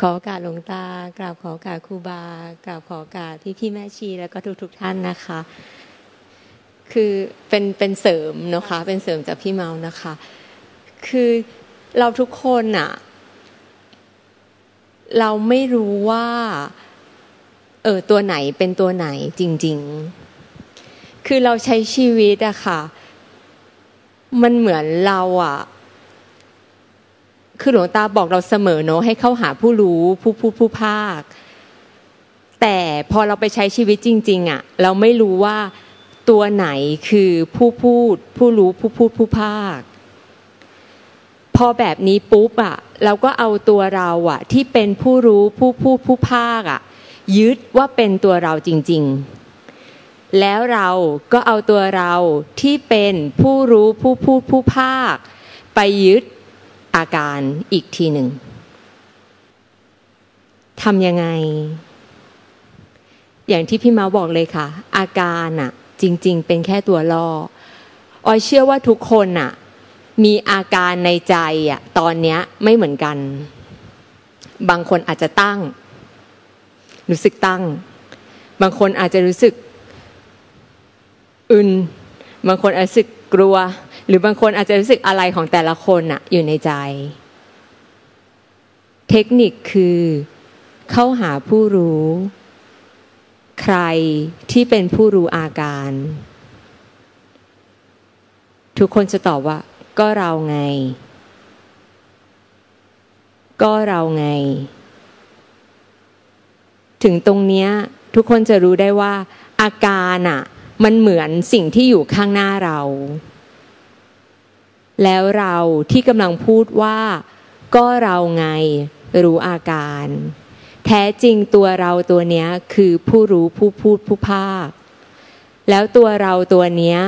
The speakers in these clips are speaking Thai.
กราบขอการหลวงตากราบขอการครูบากราบขอการพี่พี่แม่ชีแล้วก็ทุกทุกท่านนะคะ คือเป็นเป็นเสริมนะคะ เป็นเสริมจากพี่เมานะคะ คือเราทุกคนอะเราไม่รู้ว่า เออตัวไหนเป็นตัวไหนจริง ๆ คือเราใช้ชีวิตอะค่ะ มันเหมือนเราอะ คือหลวงตาบอกเราเสมอเนาะให้เข้าหาผู้รู้ผู้ผู้ผู้ภาค แต่พอเราไปใช้ชีวิตจริง ๆอะเราไม่รู้ว่าตัวไหนคือผู้พูด ผู้รู้ผู้พูดผู้ภาค พอแบบนี้ปุ๊บอะเราก็เอาตัวเราอะที่เป็นผู้รู้ผู้พูดผู้ภาคอะ ยึดว่าเป็นตัวเราจริง ๆแล้วเราก็เอาตัวเราที่เป็นผู้รู้ผู้พูดผู้ภาค ไปยึด อาการอีกทีหนึ่งทำยังไง อย่างที่พี่มาบอกเลยค่ะ อาการอะจริง ๆ เป็นแค่ตัวล่อออยเชื่อว่าทุกคนอะมีอาการในใจอะตอนเนี้ยไม่เหมือนกัน บางคนอาจจะตั้ง รู้สึกตั้ง บางคนอาจจะรู้สึกอึนบางคนอาจจะรู้สึกกลัว หรือบางคนอาจจะรู้สึกอะไรของแต่ละคนอะอยู่ในใจ เทคนิคคือ เข้าหาผู้รู้ ใครที่เป็นผู้รู้อาการ ทุกคนจะตอบว่า ก็เราไง ก็เราไง ถึงตรงเนี้ยทุกคนจะรู้ได้ว่า อาการอะมันเหมือนสิ่งที่อยู่ข้างหน้าเรา แล้วเราที่กำลังพูดว่า ก็เราไงรู้อาการ แท้จริงตัวเราตัวเนี้ยคือผู้รู้ผู้พูดผู้ภาค แล้วตัวเราตัวเนี้ย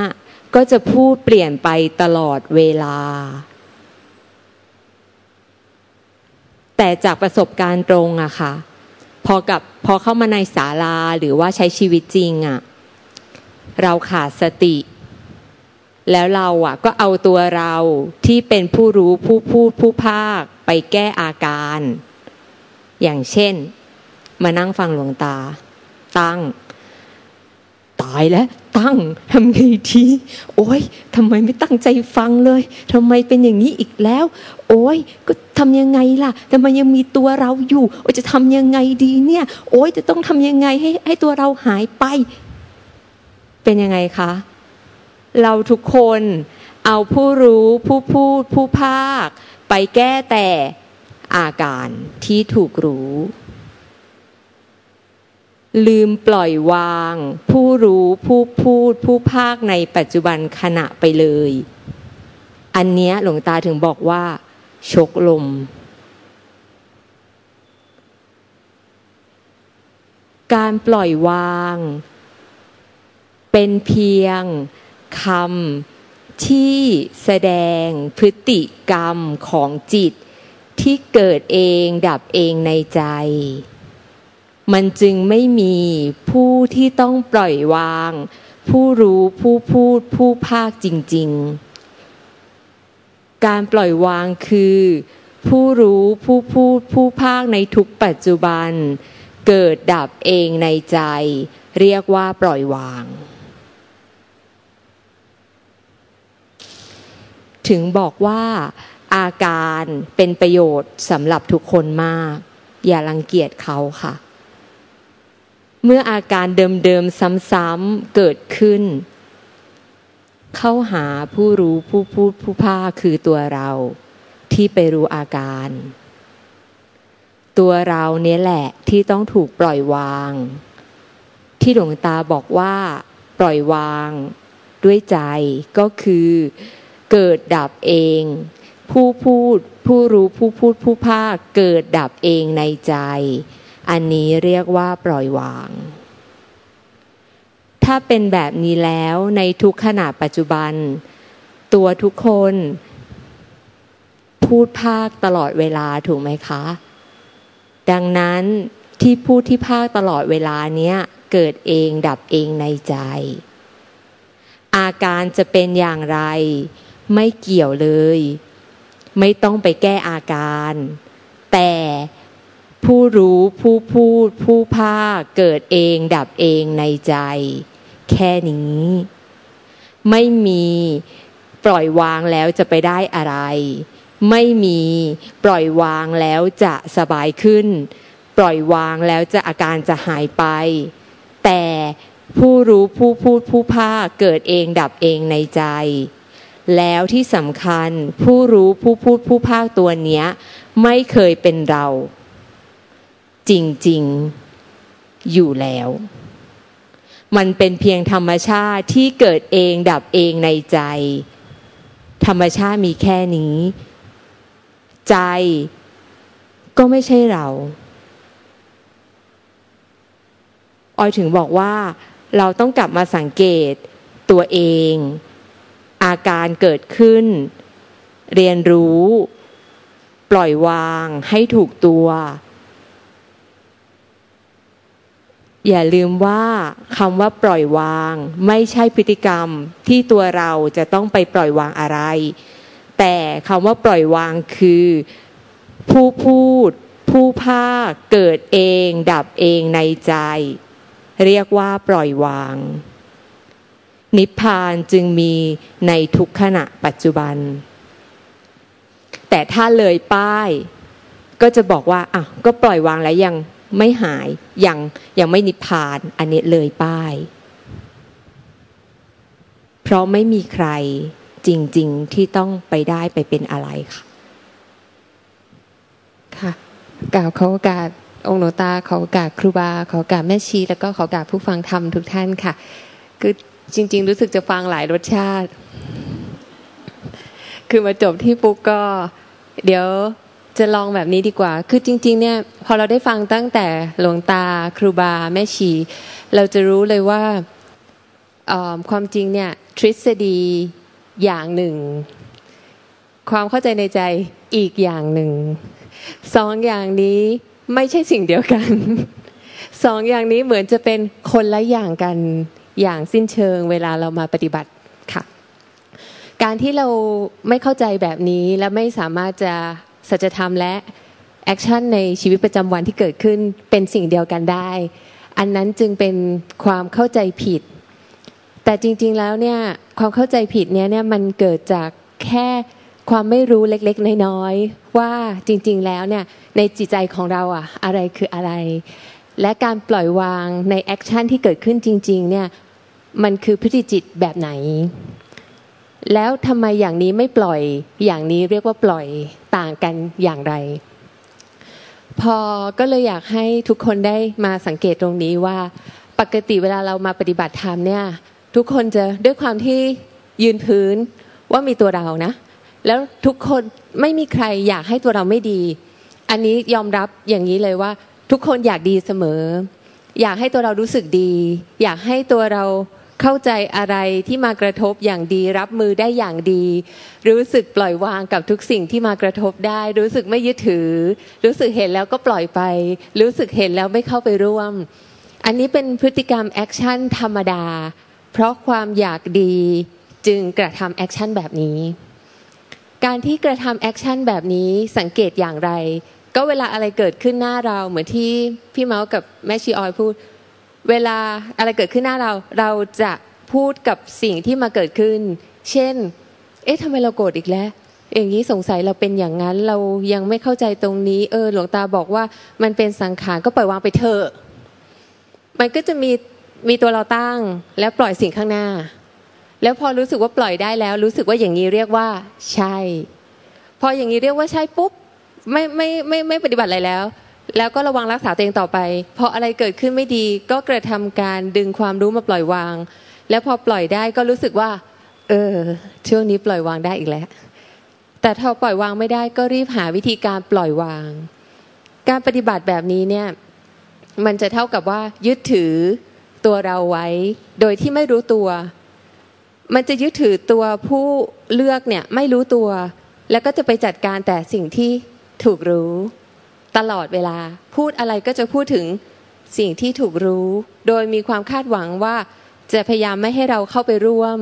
ก็จะพูดเปลี่ยนไปตลอดเวลา แต่จากประสบการณ์ตรงอะค่ะ พอกับพอเข้ามาในศาลาหรือว่าใช้ชีวิตจริงอะเราขาดสติ แล้วเราอะก็เอาตัวเราที่เป็นผู้รู้ผู้พูดผู้ภาคไปแก้อาการ อย่างเช่น มานั่งฟังหลวงตา ตั้ง ตายแล้ว ตั้งทำไงทีโอ้ยทำไมไม่ตั้งใจฟังเลยทำไมเป็นอย่างนี้อีกแล้ว โอ้ยก็ทำยังไงล่ะทำไมยังมีตัวเราอยู่โอ้ยจะทำยังไงดีเนี่ย โอ้ยจะต้องทำยังไงให้ให้ตัวเราหายไป เป็นยังไงคะ เราทุกคนเอาผู้รู้ผู้พูดผู้ภาค ไปแก้แต่อาการที่ถูกรู้ ลืมปล่อยวาง ผู้รู้ผู้พูดผู้ภาคในปัจจุบันขณะไปเลย อันนี้หลวงตาถึงบอกว่า ชกลม การปล่อยวาง เป็นเพียง คำที่แสดงพฤติกรรมของจิต ที่เกิดเองดับเองในใจ มันจึงไม่มีผู้ที่ต้องปล่อยวาง ผู้รู้ผู้พูดผู้ภาคจริง ๆ การปล่อยวางคือ ผู้รู้ผู้พูดผู้ภาคในทุกปัจจุบัน เกิดดับเองในใจ เรียกว่าปล่อยวาง ถึงบอกว่าอาการเป็นประโยชน์สำหรับทุกคนมาก อย่ารังเกียจเขาค่ะ เมื่ออาการเดิมๆซ้ำๆเกิดขึ้น เข้าหาผู้รู้ผู้พูดผู้พาคือตัวเราที่ไปรู้อาการ ตัวเราเนี้ยแหละที่ต้องถูกปล่อยวาง ที่หลวงตาบอกว่า ปล่อยวางด้วยใจก็คือ เกิดดับเอง ผู้พูดผู้รู้ผู้พูดผู้ภาคเกิดดับเองในใจ อันนี้เรียกว่าปล่อยวาง ถ้าเป็นแบบนี้แล้วในทุกขณะปัจจุบัน ตัวทุกคน พูดภาคตลอดเวลาถูกไหมคะ ดังนั้นที่พูดที่ภาคตลอดเวลาเนี้ยเกิดเองดับเองในใจ อาการจะเป็นอย่างไร ไม่เกี่ยวเลย ไม่ต้องไปแก้อาการ แต่ผู้รู้ผู้พูด ผู้ภาคเกิดเองดับเองในใจ แค่นี้ ไม่มีปล่อยวางแล้วจะไปได้อะไร ไม่มีปล่อยวางแล้วจะสบายขึ้น ปล่อยวางแล้วจะอาการจะหายไป แต่ผู้รู้ผู้พูดผู้ภาคเกิดเองดับเองในใจ แล้วที่สำคัญผู้รู้ผู้พูดผู้ภาคตัวเนี้ย ไม่เคยเป็นเรา จริงๆ อยู่แล้ว มันเป็นเพียงธรรมชาติที่เกิดเองดับเองในใจ ธรรมชาติมีแค่นี้ ใจก็ไม่ใช่เรา ออยถึงบอกว่า เราต้องกลับมาสังเกตตัวเอง อาการเกิดขึ้น เรียนรู้ ปล่อยวางให้ถูกตัว อย่าลืมว่าคำว่าปล่อยวาง ไม่ใช่พฤติกรรมที่ตัวเราจะต้องไปปล่อยวางอะไร แต่คำว่าปล่อยวางคือ ผู้พูด ผู้ภาคเกิดเอง ดับเองในใจ เรียกว่าปล่อยวาง นิพพานจึงมีในทุกขณะปัจจุบัน แต่ถ้าเลยป้าย ก็จะบอกว่าอะก็ปล่อยวางแล้วยังไม่หายยังยังไม่นิพพาน อันนี้เลยป้าย เพราะไม่มีใครจริง ๆ ที่ต้องไปได้ไปเป็นอะไรค่ะค่ะกล่าวเขากาสองค์หลวงตาเขอโอกาสครูบาเขอโอกาสแม่ชี แล้วก็เขอโอกาสผู้ฟังธรรมทุกท่านค่ะคือ จริง ๆ รู้สึกจะฟังหลายรสชาติ คือมาจบที่ปุ๊กก็ เดี๋ยวจะลองแบบนี้ดีกว่า คือจริง ๆ เนี่ย พอเราได้ฟังตั้งแต่หลวงตาครูบาแม่ชี เราจะรู้เลยว่าความจริงเนี่ยทฤษฎีอย่างหนึ่ง ความเข้าใจในใจอีกอย่างหนึ่งสองอย่างนี้ไม่ใช่สิ่งเดียวกันสองอย่างนี้เหมือนจะเป็นคนละอย่างกัน อย่างสิ้นเชิงเวลาเรามาปฏิบัติค่ะ การที่เราไม่เข้าใจแบบนี้และไม่สามารถจะสัจธรรมและaction ในชีวิตประจำวันที่เกิดขึ้นเป็นสิ่งเดียวกันได้ อันนั้นจึงเป็นความเข้าใจผิด แต่จริง ๆแล้วเนี่ยความเข้าใจผิดเนี้ยเนี่ยมันเกิดจากแค่ความไม่รู้เล็กๆ น้อยๆว่าจริง ๆ แล้วเนี่ยในจิตใจของเราอะอะไรคืออะไร และการปล่อยวางใน action ที่เกิดขึ้นจริง ๆ เนี่ยมันคือพฤติจิตแบบไหน แล้วทำไมอย่างนี้ไม่ปล่อยอย่างนี้เรียกว่าปล่อยต่างกันอย่างไร พอก็เลยอยากให้ทุกคนได้มาสังเกตตรงนี้ว่า ปกติเวลาเรามาปฏิบัติธรรมเนี่ย ทุกคนจะด้วยความที่ยืนพื้นว่ามีตัวเรานะ แล้วทุกคนไม่มีใครอยากให้ตัวเราไม่ดี อันนี้ยอมรับอย่างนี้เลยว่า ทุกคนอยากดีเสมอ อยากให้ตัวเรารู้สึกดี อยากให้ตัวเราเข้าใจอะไรที่มากระทบอย่างดี รับมือได้อย่างดี รู้สึกปล่อยวางกับทุกสิ่งที่มากระทบได้ รู้สึกไม่ยึดถือ รู้สึกเห็นแล้วก็ปล่อยไป รู้สึกเห็นแล้วไม่เข้าไปร่วม อันนี้เป็นพฤติกรรม action ธรรมดา เพราะความอยากดีจึงกระทำ action แบบนี้ การที่กระทำ action แบบนี้สังเกตอย่างไร ก็เวลาอะไรเกิดขึ้นหน้าเราเหมือนที่พี่เมาส์กับแม่ชีออยพูด เวลาอะไรเกิดขึ้นหน้าเรา เราจะพูดกับสิ่งที่มาเกิดขึ้น เช่น เอ๊ะทำไมเราโกรธอีกแล้ว อย่างนี้สงสัยเราเป็นอย่างนั้นเรายังไม่เข้าใจตรงนี้ เออ หลวงตาบอกว่ามันเป็นสังขารก็ปล่อยวางไปเถอะมันก็จะมีมีตัวเราตั้งแล้วปล่อยสิ่งข้างหน้า แล้วพอรู้สึกว่าปล่อยได้แล้ว รู้สึกว่าอย่างนี้เรียกว่า ใช่ พออย่างนี้เรียกว่าใช่ปุ๊บ ไม่ไม่ไม่ไม่ปฏิบัติอะไรแล้ว แล้วก็ระวังรักษาตัวเองต่อไปพออะไรเกิดขึ้นไม่ดีก็กระทำการดึงความรู้มาปล่อยวาง แล้วพอปล่อยได้ก็รู้สึกว่า เออช่วงนี้ปล่อยวางได้อีกแล้ว แต่ถ้าปล่อยวางไม่ได้ก็รีบหาวิธีการปล่อยวาง การปฏิบัติแบบนี้เนี่ยมันจะเท่ากับว่ายึดถือตัวเราไว้ โดยที่ไม่รู้ตัว มันจะยึดถือตัวผู้เลือกเนี่ยไม่รู้ตัว แล้วก็จะไปจัดการแต่สิ่งที่ ถูกรู้ ตลอดเวลาพูดอะไรก็จะพูดถึงสิ่งที่ถูกรู้ โดยมีความคาดหวังว่าจะพยายามไม่ให้เราเข้าไปร่วม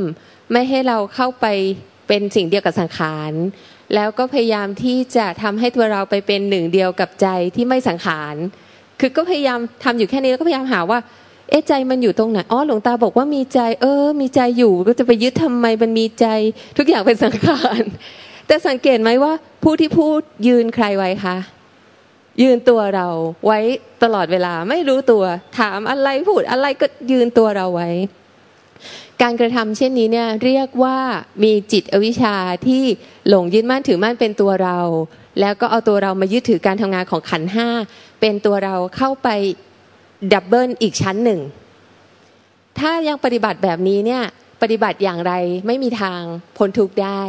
ไม่ให้เราเข้าไปเป็นสิ่งเดียวกับสังขาร แล้วก็พยายามที่จะทำให้ตัวเราไปเป็นหนึ่งเดียวกับใจที่ไม่สังขารคือก็พยายามทำอยู่แค่นี้แล้วก็พยายามหาว่า เอ๊ะใจมันอยู่ตรงไหนอ๋อหลวงตาบอกว่ามีใจ เออ มีใจอยู่ก็จะไปยึดทำไมมันมีใจ ทุกอย่างเป็นสังขาร แต่สังเกตไหมว่า ผู้ที่พูดยืนใครไว้คะยืนตัวเราไว้ตลอดเวลาไม่รู้ตัว ถามอะไรพูดอะไรก็ยืนตัวเราไว้ การกระทำเช่นนี้เนี่ยเรียกว่ามีจิตอวิชชาที่หลงยึดมั่นถือมั่นเป็นตัวเรา แล้วก็เอาตัวเรามายึดถือการทำงานของขันห้าเป็นตัวเราเข้าไปดับเบิลอีกชั้นหนึ่ง ถ้ายังปฏิบัติแบบนี้เนี่ยปฏิบัติอย่างไรไม่มีทางพ้นทุกข์ได้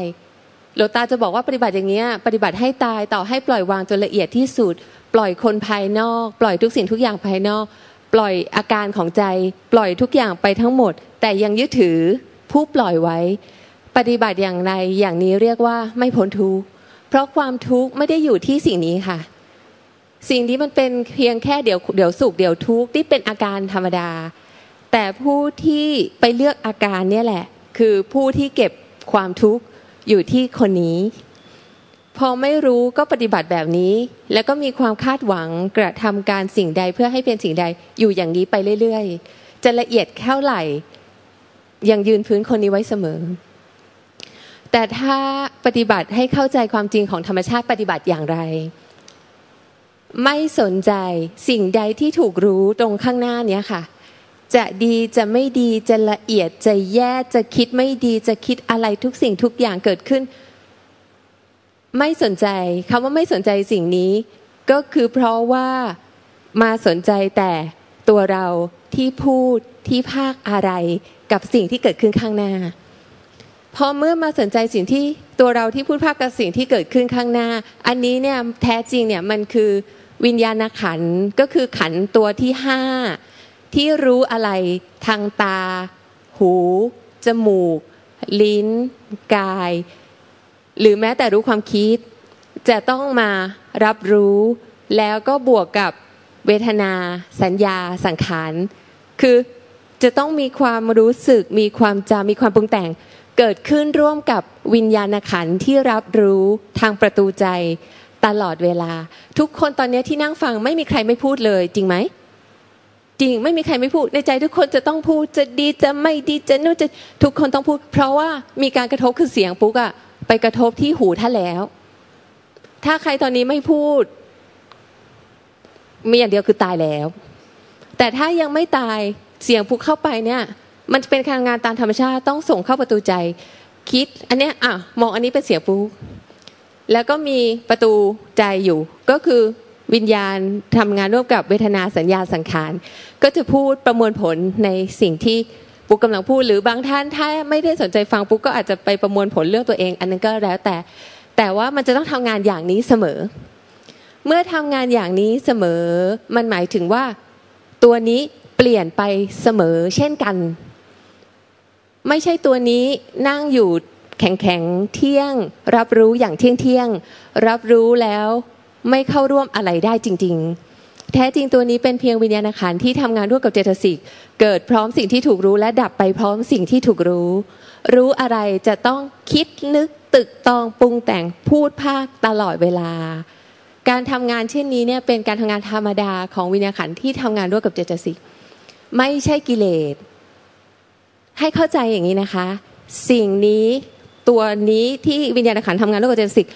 หลวงตาจะบอกว่าปฏิบัติอย่างเงี้ปฏิบัติให้ตายต่อให้ปล่อยวางจนละเอียดที่สุด ปล่อยคนภายนอก ปล่อยทุกสิ่งทุกอย่างภายนอก ปล่อยอาการของใจ ปล่อยทุกอย่างไปทั้งหมด แต่ยังยึดถือผู้ปล่อยไว้ ปฏิบัติอย่างไรอย่างนี้เรียกว่าไม่พ้นทุกข์เพราะความทุกข์ไม่ได้อยู่ที่สิ่งนี้ค่ะ สิ่งนี้มันเป็นเพียงแค่เดี๋ยวเดี๋ยวสุขเดี๋ยวทุกข์ที่เป็นอาการธรรมดา แต่ผู้ที่ไปเลือกอาการเนี่ยแหละ คือผู้ที่เก็บความทุกข์ อยู่ที่คนนี้ พอไม่รู้ก็ปฏิบัติแบบนี้ แล้วก็มีความคาดหวังกระทำการสิ่งใดเพื่อให้เป็นสิ่งใดอยู่อย่างนี้ไปเรื่อยๆ จะละเอียดแค่ไหร่ยังยืนพื้นคนนี้ไว้เสมอ แต่ถ้าปฏิบัติให้เข้าใจความจริงของธรรมชาติปฏิบัติอย่างไร ไม่สนใจสิ่งใดที่ถูกรู้ตรงข้างหน้านี้ค่ะ จะดีจะไม่ดีจะละเอียดจะแย่จะคิดไม่ดีจะคิดอะไรทุกสิ่งทุกอย่างเกิดขึ้น ไม่สนใจคำว่าไม่สนใจสิ่งนี้ ก็คือเพราะว่ามาสนใจแต่ตัวเราที่พูดที่ภาคอะไรกับสิ่งที่เกิดขึ้นข้างหน้า พอเมื่อมาสนใจสิ่งที่ตัวเราที่พูดภาคกับสิ่งที่เกิดขึ้นข้างหน้า อันนี้เนี่ยแท้จริงเนี่ยมันคือวิญญาณขันก็คือขันตัวที่ห้า ที่รู้อะไรทางตา หู จมูก ลิ้น กาย หรือแม้แต่รู้ความคิด จะต้องมารับรู้ แล้วก็บวกกับเวทนา สัญญา สังขาร คือจะต้องมีความรู้สึก มีความจำมีความปรุงแต่ง เกิดขึ้นร่วมกับวิญญาณขันที่รับรู้ทางประตูใจตลอดเวลา ทุกคนตอนนี้ที่นั่งฟังไม่มีใครไม่พูดเลยจริงไหม จริง ไม่มีใครไม่พูดในใจทุกคนจะต้องพูดจะดีจะไม่ดีจะนู่นจะทุกคนต้องพูด เพราะว่ามีการกระทบคือเสียงปุ๊กอะไปกระทบที่หูท่านแล้ว ถ้าใครตอนนี้ไม่พูด มีอย่างเดียวคือตายแล้ว แต่ถ้ายังไม่ตายเสียงปุ๊กเข้าไปเนี่ย มันเป็นการงานตามธรรมชาติต้องส่งเข้าประตูใจ คิด อันเนี้ยอะมองอันนี้เป็นเสียงปุ๊กแล้วก็มีประตูใจอยู่ก็คือ วิญญาณทำงานร่วมกับเวทนาสัญญาสังขาร ก็จะพูดประมวลผลในสิ่งที่ปุ๊กกำลังพูดหรือบางท่านถ้าไม่ได้สนใจฟังปุ๊กก็อาจจะไปประมวลผลเรื่องตัวเอง อันนั้นก็แล้วแต่ แต่ว่ามันจะต้องทำงานอย่างนี้เสมอ เมื่อทำงานอย่างนี้เสมอ มันหมายถึงว่าตัวนี้เปลี่ยนไปเสมอเช่นกัน ไม่ใช่ตัวนี้นั่งอยู่แข็งแข็งเที่ยง รับรู้อย่างเที่ยงเที่ยง รับรู้แล้ว ไม่เข้าร่วมอะไรได้จริง ๆ แท้จริงตัวนี้เป็นเพียงวิญญาณขันที่ทำงานร่วมกับเจตสิกเกิดพร้อมสิ่งที่ถูกรู้และดับไปพร้อมสิ่งที่ถูกรู้ รู้อะไรจะต้องคิดนึกตึกตองปรุงแต่งพูดภาคตลอดเวลา การทำงานเช่นนี้เนี่ยเป็นการทำงานธรรมดาของวิญญาณขันที่ทำงานร่วมกับเจตสิกไม่ใช่กิเลสให้เข้าใจอย่างนี้นะคะ สิ่งนี้ตัวนี้ที่วิญญาณขันทำงานร่วมกับเจตสิก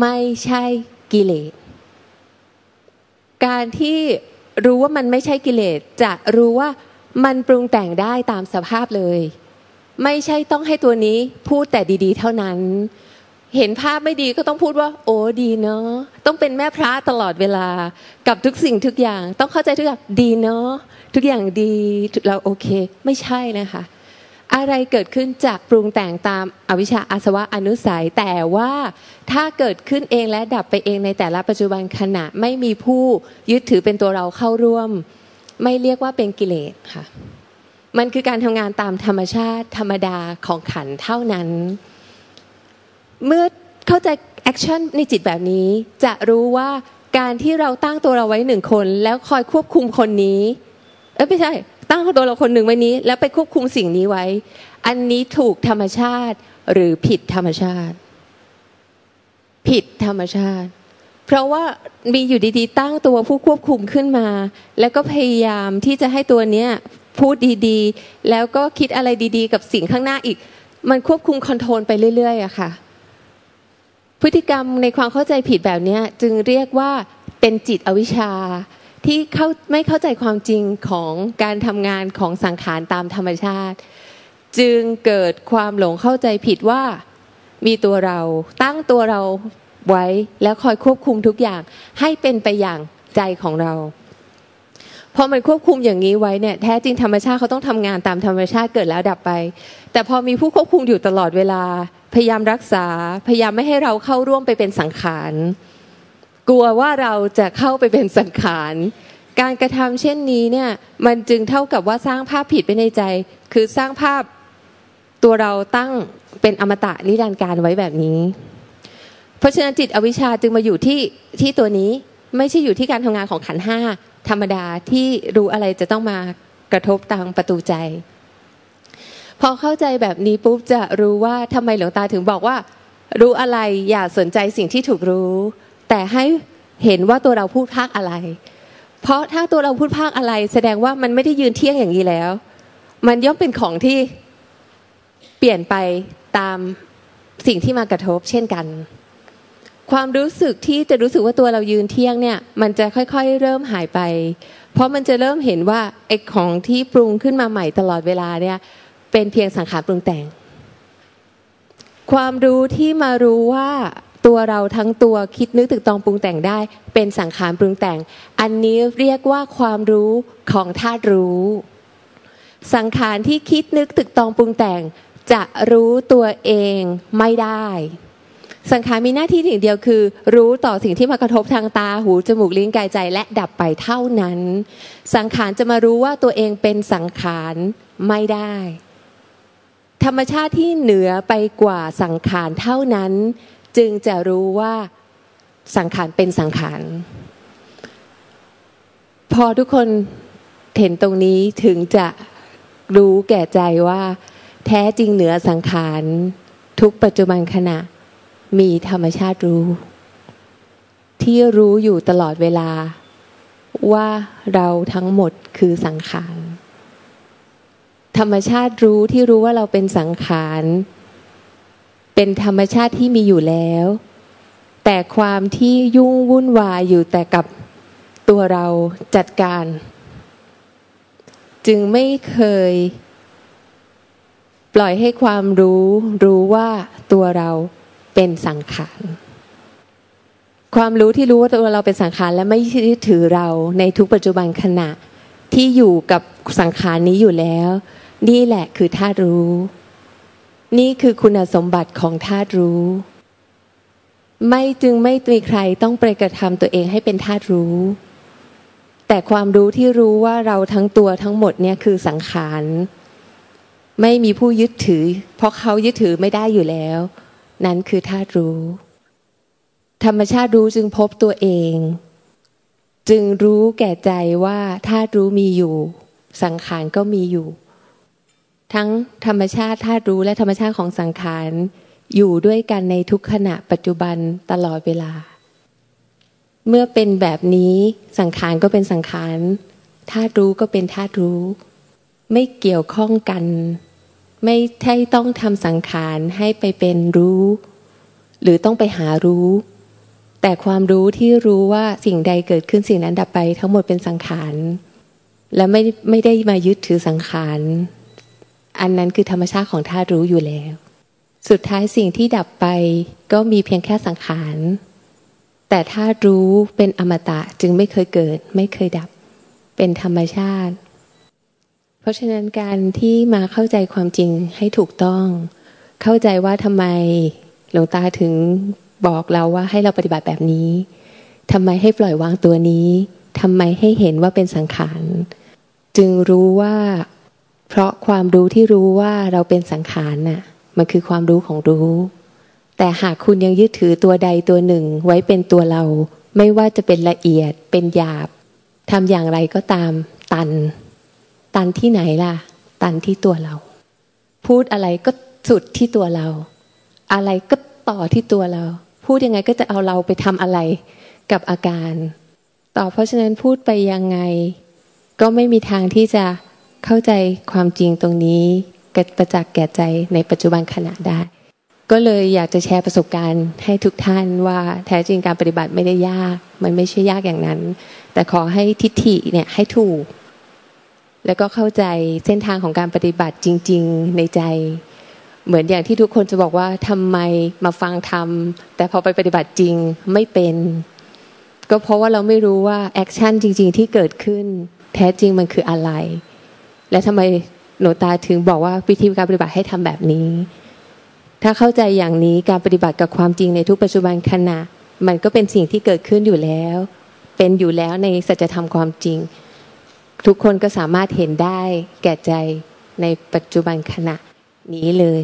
ไม่ใช่กิเลส การที่รู้ว่ามันไม่ใช่กิเลสจะรู้ว่ามันปรุงแต่งได้ตามสภาพเลย ไม่ใช่ต้องให้ตัวนี้พูดแต่ดี ๆ เท่านั้น เห็นภาพไม่ดีก็ต้องพูดว่า โอ้ดีเนาะต้องเป็นแม่พระตลอดเวลากับทุกสิ่งทุกอย่าง ต้องเข้าใจทุกอย่างดีเนาะทุกอย่างดีเราโอเค ไม่ใช่นะคะ อะไรเกิดขึ้นจากปรุงแต่งตามอวิชชาอาสวะอนุสัย แต่ว่าถ้าเกิดขึ้นเองและดับไปเองในแต่ละปัจจุบันขณะไม่มีผู้ยึดถือเป็นตัวเราเข้าร่วม ไม่เรียกว่าเป็นกิเลสค่ะ มันคือการทำงานตามธรรมชาติธรรมดาของขันเท่านั้น เมื่อเข้าใจแอคชั่นในจิตแบบนี้จะรู้ว่าการที่เราตั้งตัวเราไว้หนึ่งคน แล้วคอยควบคุมคนนี้ เออไม่ใช่ ตั้งตัวเราคนหนึ่งไว้นี้ แล้วไปควบคุมสิ่งนี้ไว้ อันนี้ถูกธรรมชาติหรือผิดธรรมชาติ ผิดธรรมชาติ เพราะว่ามีอยู่ดีๆ ตั้งตัวผู้ควบคุมขึ้นมา แล้วก็พยายามที่จะให้ตัวเนี้ยพูดดีๆ แล้วก็คิดอะไรดีๆ กับสิ่งข้างหน้าอีก มันควบคุมคอนโทรลไปเรื่อยๆอะค่ะ พฤติกรรมในความเข้าใจผิดแบบนี้จึงเรียกว่าเป็นจิตอวิชชา ที่เข้าไม่เข้าใจความจริงของการทำงานของสังขารตามธรรมชาติ จึงเกิดความหลงเข้าใจผิดว่ามีตัวเราตั้งตัวเราไว้แล้วคอยควบคุมทุกอย่างให้เป็นไปอย่างใจของเราพอมันควบคุมอย่างนี้ไว้เนี่ยแท้จริงธรรมชาติเขาต้องทำงานตามธรรมชาติเกิดแล้วดับไป แต่พอมีผู้ควบคุมอยู่ตลอดเวลา พยายามรักษา พยายามไม่ให้เราเข้าร่วมไปเป็นสังขาร กลัวว่าเราจะเข้าไปเป็นสังขารการกระทำเช่นนี้เนี่ยมันจึงเท่ากับว่าสร้างภาพผิดไปในใจ คือสร้างภาพตัวเราตั้งเป็นอมตะนิรันดร์การไว้แบบนี้ เพราะฉะนั้นจิตอวิชชาจึงมาอยู่ที่ที่ตัวนี้ไม่ใช่อยู่ที่การทำงานของขันห้าธรรมดาที่รู้อะไรจะต้องมากระทบทางประตูใจ พอเข้าใจแบบนี้ปุ๊บจะรู้ว่าทำไมหลวงตาถึงบอกว่า รู้อะไรอย่าสนใจสิ่งที่ถูกรู้ แต่ให้เห็นว่าตัวเราพูดภาคอะไร เพราะถ้าตัวเราพูดภาคอะไร แสดงว่ามันไม่ได้ยืนเที่ยงอย่างนี้แล้ว มันย่อมเป็นของที่เปลี่ยนไปตามสิ่งที่มากระทบเช่นกัน ความรู้สึกที่จะรู้สึกว่าตัวเรายืนเที่ยงเนี่ย มันจะค่อยๆ เริ่มหายไป เพราะมันจะเริ่มเห็นว่าไอ้ของที่ปรุงขึ้นมาใหม่ตลอดเวลาเนี่ย เป็นเพียงสังขารปรุงแต่ง ความรู้ที่มารู้ว่า ตัวเราทั้งตัวคิดนึกตึกตองปรุงแต่งได้ เป็นสังขารปรุงแต่ง อันนี้เรียกว่าความรู้ของธาตุรู้ สังขารที่คิดนึกตึกตองปรุงแต่ง จะรู้ตัวเองไม่ได้ สังขารมีหน้าที่อย่างเดียวคือ รู้ต่อสิ่งที่มากระทบทางตาหูจมูกลิ้นกายใจและดับไปเท่านั้น สังขารจะมารู้ว่าตัวเองเป็นสังขารไม่ได้ ธรรมชาติที่เหนือไปกว่าสังขารเท่านั้น จึงจะรู้ว่าสังขารเป็นสังขาร พอทุกคนเห็นตรงนี้ถึงจะรู้แก่ใจว่า แท้จริงเหนือสังขาร ทุกปัจจุบันขณะ มีธรรมชาติรู้ ที่รู้อยู่ตลอดเวลา ว่าเราทั้งหมดคือสังขาร ธรรมชาติรู้ที่รู้ว่าเราเป็นสังขาร เป็นธรรมชาติที่มีอยู่แล้ว แต่ความที่ยุ่งวุ่นวายอยู่แต่กับตัวเราจัดการ จึงไม่เคย ปล่อยให้ความรู้รู้ว่าตัวเราเป็นสังขารความรู้ที่รู้ว่าตัวเราเป็นสังขารและไม่ยึดถือเราในทุกปัจจุบันขณะที่อยู่กับสังขารนี้อยู่แล้ว นี่แหละคือธาตุรู้ นี่คือคุณสมบัติของธาตุรู้ ไม่จึงไม่มีใครต้องไปกระทำตัวเองให้เป็นธาตุรู้ แต่ความรู้ที่รู้ว่าเราทั้งตัวทั้งหมดเนี่ยคือสังขารไม่มีผู้ยึดถือ เพราะเขายึดถือไม่ได้อยู่แล้ว นั้นคือธาตุรู้ ธรรมชาติรู้จึงพบตัวเอง จึงรู้แก่ใจว่าธาตุรู้มีอยู่ สังขารก็มีอยู่ ทั้งธรรมชาติธาตุรู้และธรรมชาติของสังขารอยู่ด้วยกันในทุกขณะปัจจุบันตลอดเวลา เมื่อเป็นแบบนี้สังขารก็เป็นสังขารธาตุรู้ก็เป็นธาตุรู้ ไม่เกี่ยวข้องกัน ไม่ใช่ต้องทำสังขารให้ไปเป็นรู้ หรือต้องไปหารู้ แต่ความรู้ที่รู้ว่าสิ่งใดเกิดขึ้นสิ่งนั้นดับไปทั้งหมดเป็นสังขาร และไม่ไม่ได้มายึดถือสังขาร อันนั้นคือธรรมชาติของธาตุรู้อยู่แล้ว สุดท้ายสิ่งที่ดับไปก็มีเพียงแค่สังขาร แต่ธาตุรู้เป็นอมตะจึงไม่เคยเกิด ไม่เคยดับ เป็นธรรมชาติ เพราะฉะนั้นการที่มาเข้าใจความจริงให้ถูกต้อง เข้าใจว่าทำไมหลวงตาถึงบอกเราว่าให้เราปฏิบัติแบบนี้ทำไมให้ปล่อยวางตัวนี้ทำไมให้เห็นว่าเป็นสังขาร จึงรู้ว่า เพราะความรู้ที่รู้ว่าเราเป็นสังขารน่ะ มันคือความรู้ของรู้ แต่หากคุณยังยึดถือตัวใดตัวหนึ่งไว้เป็นตัวเรา ไม่ว่าจะเป็นละเอียด เป็นหยาบทำอย่างไรก็ตาม ตัน ตันที่ไหนล่ะ ตันที่ตัวเรา พูดอะไรก็สุดที่ตัวเรา อะไรก็ต่อที่ตัวเรา พูพูดยังไงก็จะเอาเราไปทำอะไรกับอาการ ต่อเพราะฉะนั้นพูดไปยังไง ก็ไม่มีทางที่จะ เข้าใจความจริงตรงนี้กประจักษ์แก่ใจในปัจจุบันขณะได้ ก็เลยอยากจะแชร์ประสบการณ์ให้ทุกท่านว่าแท้จริงการปฏิบัติไม่ได้ยาก มันไม่ใช่ยากอย่างนั้น แต่ขอให้ทิฏฐิเนี่ยให้ถูก แล้วก็เข้าใจเส้นทางของการปฏิบัติจริง ๆ ในใจ เหมือนอย่างที่ทุกคนจะบอกว่าทำไมมาฟังทำแต่พอไปปฏิบัติจริงไม่เป็นก็เพราะว่าเราไม่รู้ว่าแอคชั่นจริง ๆ ที่เกิดขึ้น แท้จริงมันคืออะไร และทำไมหนูตาถึงบอกว่าวิธีการปฏิบัติให้ทำแบบนี้ ถ้าเข้าใจอย่างนี้การปฏิบัติกับความจริงในทุกปัจจุบันขณะ มันก็เป็นสิ่งที่เกิดขึ้นอยู่แล้ว เป็นอยู่แล้วในสัจธรรมความจริง ทุกคนก็สามารถเห็นได้แก่ใจในปัจจุบันขณะนี้เลย